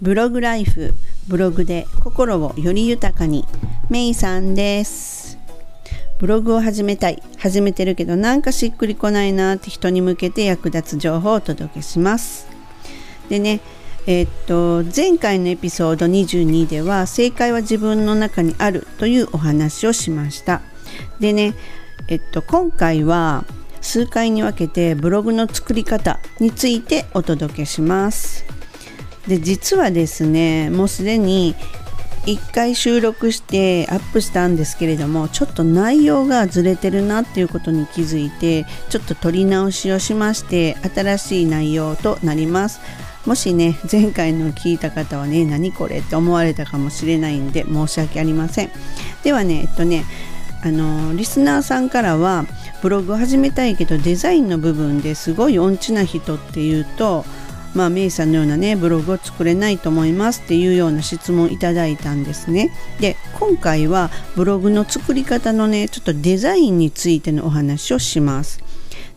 ブログライフブログで心をより豊かに。メイさんです。ブログを始めたい。始めてるけどなんかしっくりこないなって人に向けて役立つ情報をお届けします。でねえー、っと前回のエピソード22では正解は自分の中にあるというお話をしました。でねえっと今回は数回に分けてブログの作り方についてお届けします。で実はですねもうすでに1回収録してアップしたんですけれどもちょっと内容がずれてるなっていうことに気づいてちょっと撮り直しをしまして新しい内容となります。もしね前回の聞いた方はね何これって思われたかもしれないんで申し訳ありません。ではねえっとねあのリスナーさんからはブログを始めたいけどデザインの部分ですごい音痴な人っていうとまあ、メイさんのようなねブログを作れないと思いますっていうような質問いただいたんですね。で今回はブログの作り方のねちょっとデザインについてのお話をします。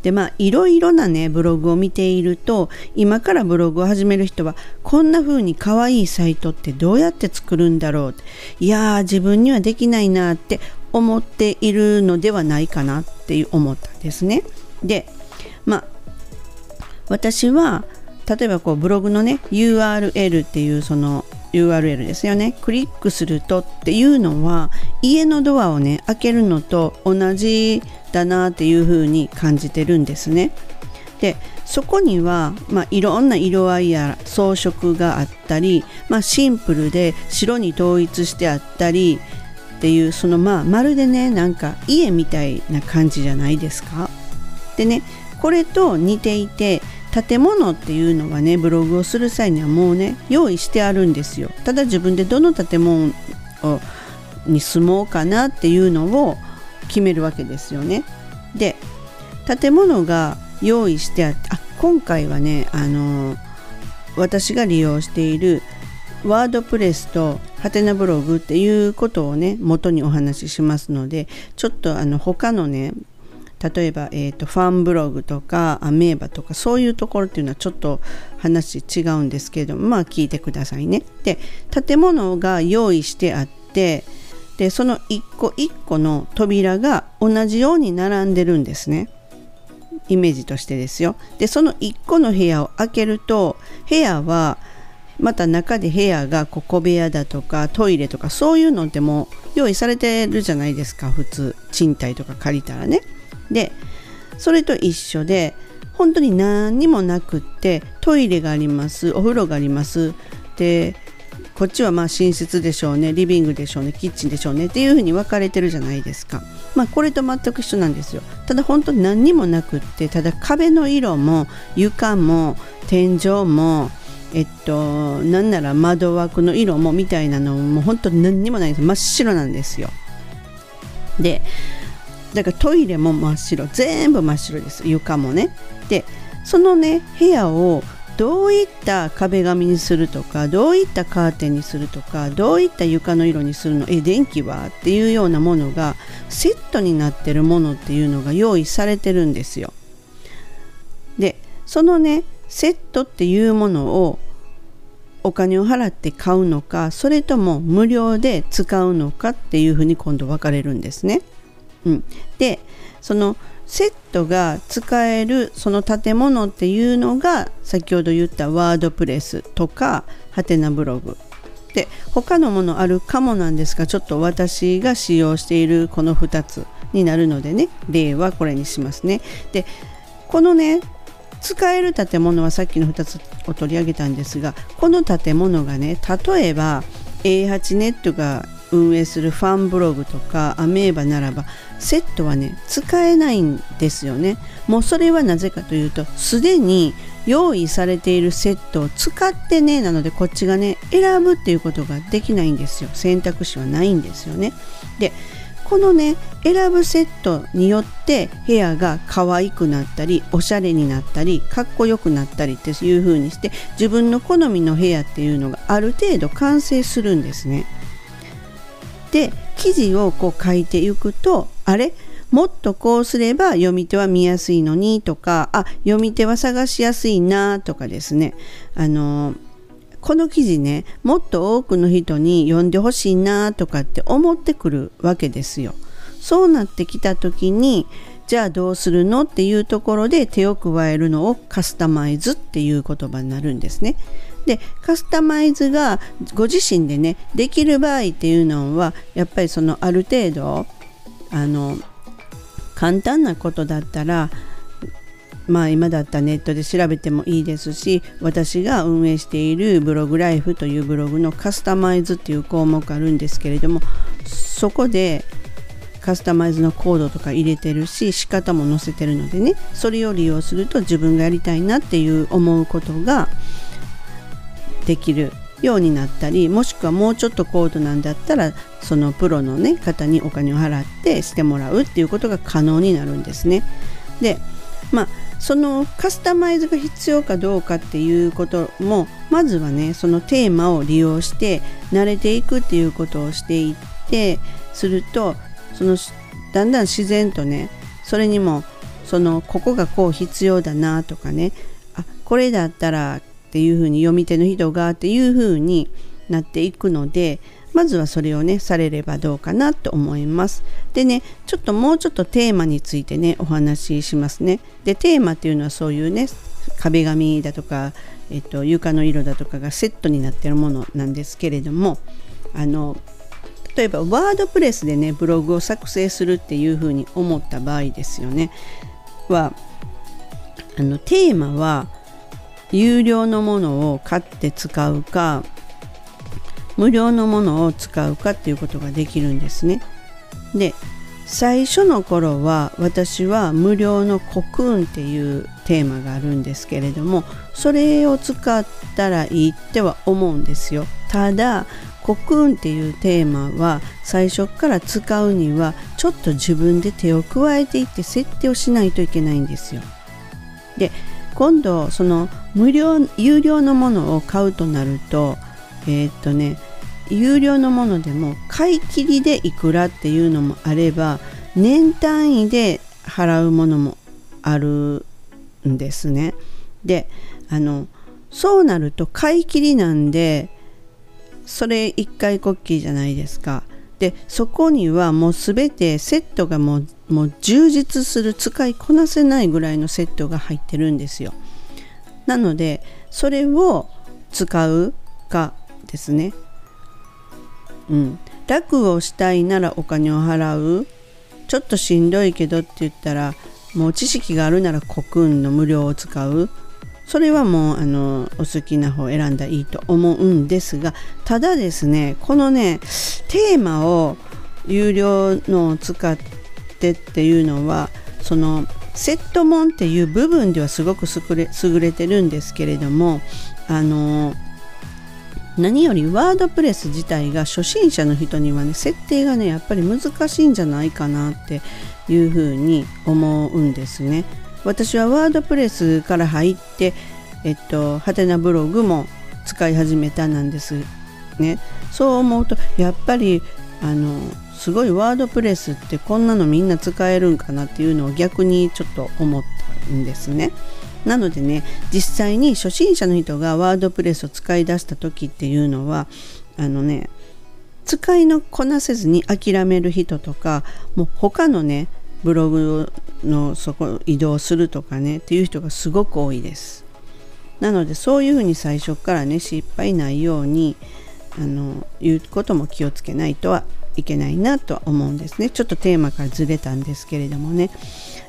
でまあいろいろなねブログを見ていると今からブログを始める人はこんな風に可愛いサイトってどうやって作るんだろういやー自分にはできないなって思っているのではないかなって思ったんですね。でまあ私は例えばこうブログのね URL っていうその URL ですよね。クリックするとっていうのは家のドアをね開けるのと同じだなっていう風に感じてるんですね。でそこには、まあ、いろんな色合いや装飾があったり、まあ、シンプルで白に統一してあったりっていうそのまあまるでねなんか家みたいな感じじゃないですか。でねこれと似ていて建物っていうのはねブログをする際にはもうね用意してあるんですよ。ただ自分でどの建物をに住もうかなっていうのを決めるわけですよね。で建物が用意してあってあ今回はねあの私が利用しているワードプレスとハテナブログっていうことをね元にお話ししますのでちょっとあの他のね例えば、えーと、ファンブログとかアメーバとかそういうところっていうのはちょっと話違うんですけれどもまあ聞いてくださいね。で建物が用意してあってでその一個一個の扉が同じように並んでるんですね。イメージとしてですよ。でその1個の部屋を開けると部屋はまた中で部屋がここ部屋だとかトイレとかそういうのってもう用意されてるじゃないですか普通賃貸とか借りたらね。でそれと一緒で本当に何にもなくってトイレがありますお風呂があります。でこっちはまあ寝室でしょうねリビングでしょうねキッチンでしょうねっていう風に分かれてるじゃないですか。まあこれと全く一緒なんですよ。ただ本当に何にもなくってただ壁の色も床も天井もえっとなんなら窓枠の色もみたいなのも本当に何にもないです。真っ白なんですよ。でだからトイレも真っ白。全部真っ白です。床もね。でそのね部屋をどういった壁紙にするとかどういったカーテンにするとかどういった床の色にするのえ電気はっていうようなものがセットになってるものっていうのが用意されてるんですよ。でそのねセットっていうものをお金を払って買うのかそれとも無料で使うのかっていうふうに今度分かれるんですね。うん、でそのセットが使えるその建物っていうのが先ほど言ったワードプレスとかハテナブログ。で他のものあるかもなんですがちょっと私が使用しているこの2つになるのでね例はこれにしますね。でこのね使える建物はさっきの2つを取り上げたんですがこの建物がね例えば A8 ネットが運営するファンブログとかアメーバならばセットはね使えないんですよね。もうそれはなぜかというとすでに用意されているセットを使ってねなのでこっちがね選ぶっていうことができないんですよ。選択肢はないんですよね。でこのね選ぶセットによって部屋が可愛くなったりおしゃれになったりかっこよくなったりっていう風にして自分の好みの部屋っていうのがある程度完成するんですね。で記事をこう書いていくとあれ？もっとこうすれば読み手は見やすいのにとかあ読み手は探しやすいなとかですねあのこの記事ねもっと多くの人に読んでほしいなとかって思ってくるわけですよ。そうなってきた時にじゃあどうするの？っていうところで手を加えるのをカスタマイズっていう言葉になるんですね。でカスタマイズがご自身でねできる場合っていうのはやっぱりそのある程度あの簡単なことだったらまあ今だったネットで調べてもいいですし私が運営しているブログライフというブログのカスタマイズっていう項目あるんですけれどもそこでカスタマイズのコードとか入れてるし仕方も載せてるのでねそれを利用すると自分がやりたいなっていう思うことができるようになったりもしくはもうちょっと高度なんだったらそのプロの、ね、方にお金を払ってしてもらうっていうことが可能になるんですね。でまあそのカスタマイズが必要かどうかっていうこともまずはねそのテーマを利用して慣れていくっていうことをしていってするとそのだんだん自然とねそれにもそのここがこう必要だなとかねあこれだったらっていうふうに読み手の人がっていうふうになっていくのでまずはそれをねされればどうかなと思います。でねちょっともうちょっとテーマについてねお話ししますね。でテーマっていうのはそういうね壁紙だとか、えっと、床の色だとかがセットになってるものなんですけれどもあの例えばワードプレスでねブログを作成するっていうふうに思った場合ですよね。はあのテーマは有料のものを買って使うか無料のものを使うかっていうことができるんですね。で最初の頃は私は無料のコクーンっていうテーマがあるんですけれどもそれを使ったらいいっては思うんですよ。ただコクーンっていうテーマは最初から使うにはちょっと自分で手を加えていって設定をしないといけないんですよ。で今度その無料有料のものを買うとなるとえー、っとね有料のものでも買い切りでいくらっていうのもあれば年単位で払うものもあるんですね。であのそうなると買い切りなんでそれ一回こっきりじゃないですか。でそこにはもう全てセットがもうもう充実する使いこなせないぐらいのセットが入ってるんですよ。なのでそれを使うかですね。うん、楽をしたいならお金を払うちょっとしんどいけどって言ったらもう知識があるならコクンの無料を使うそれはもうあのお好きな方を選んだらいいと思うんですがただですねこのねテーマを有料のを使ってっていうのはそのセットモンっていう部分ではすごく優れ優れてるんですけれどもあの何よりワードプレス自体が初心者の人にはね設定がねやっぱり難しいんじゃないかなっていうふうに思うんですね。私はワードプレスから入ってえっとハテナブログも使い始めたなんですねそう思うとやっぱりあのすごいワードプレスってこんなのみんな使えるんかなっていうのを逆にちょっと思ったんですね。なのでね実際に初心者の人がワードプレスを使い出した時っていうのはあのね使いのこなせずに諦める人とかもう他のねブログのそこ移動するとかねっていう人がすごく多いです。なのでそういうふうに最初からね失敗ないようにあの言うことも気をつけないとはいけないなと思うんですね。ちょっとテーマからずれたんですけれどもね。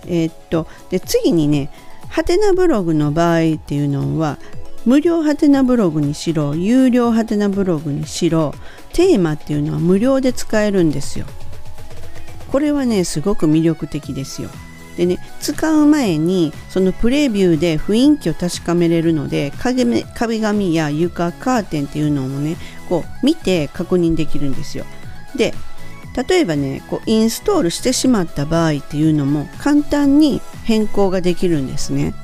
えー、っとで次にねハテナブログの場合っていうのは無料ハテナブログにしろ有料ハテナブログにしろテーマっていうのは無料で使えるんですよ。これはねすごく魅力的ですよ。でね使う前にそのプレビューで雰囲気を確かめれるので壁紙や床カーテンっていうのもねこう見て確認できるんですよ。で例えばねこうインストールしてしまった場合っていうのも簡単に変更ができるんですね。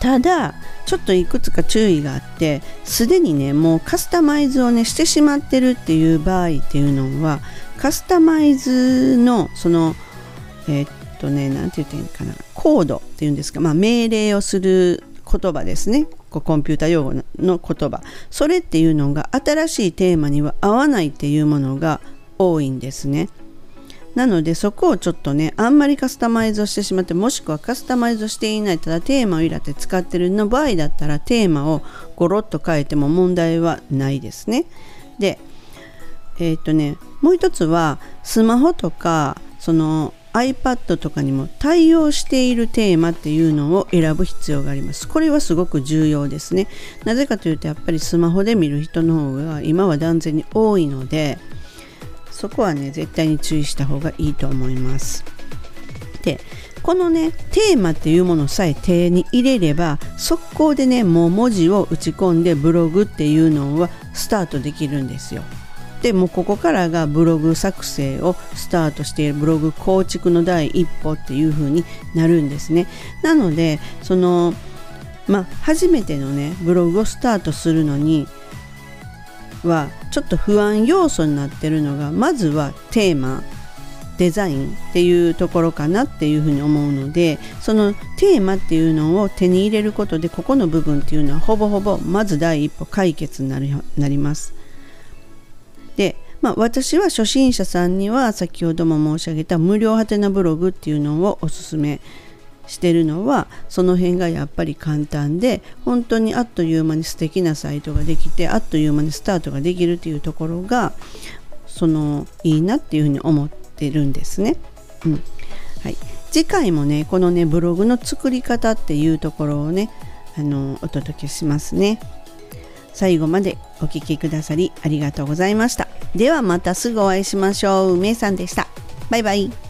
ただちょっといくつか注意があってすでにねもうカスタマイズをねしてしまってるっていう場合っていうのはカスタマイズのそのえー、っとね何て言っていいかなコードっていうんですか、まあ、命令をする言葉ですね。こうコンピュータ用語の言葉それっていうのが新しいテーマには合わないっていうものが多いんですね。なのでそこをちょっとねあんまりカスタマイズをしてしまってもしくはカスタマイズしていないただテーマを入れて使ってるの場合だったらテーマをゴロッと変えても問題はないですね。でえっ、とねもう一つはスマホとかその iPad とかにも対応しているテーマっていうのを選ぶ必要があります。これはすごく重要ですね。なぜかというとやっぱりスマホで見る人の方が今は断然に多いのでそこはね絶対に注意した方がいいと思います。でこのねテーマっていうものさえ手に入れれば速攻でねもう文字を打ち込んでブログっていうのはスタートできるんですよ。でもここからがブログ作成をスタートしているブログ構築の第一歩っていう風になるんですね。なのでそのまあ初めてのねブログをスタートするのにはちょっと不安要素になってるのがまずはテーマデザインっていうところかなっていうふうに思うのでそのテーマっていうのを手に入れることでここの部分っていうのはほぼほぼまず第一歩解決になります。まあ、私は初心者さんには先ほども申し上げた無料はてなブログっていうのをおすすめしてるのはその辺がやっぱり簡単で本当にあっという間に素敵なサイトができてあっという間にスタートができるっていうところがそのいいなっていうふうに思ってるんですね。うんはい、次回もねこのねブログの作り方っていうところをねあのお届けしますね。最後までお聴きくださりありがとうございました。ではまたすぐお会いしましょう。梅さんでした。バイバイ。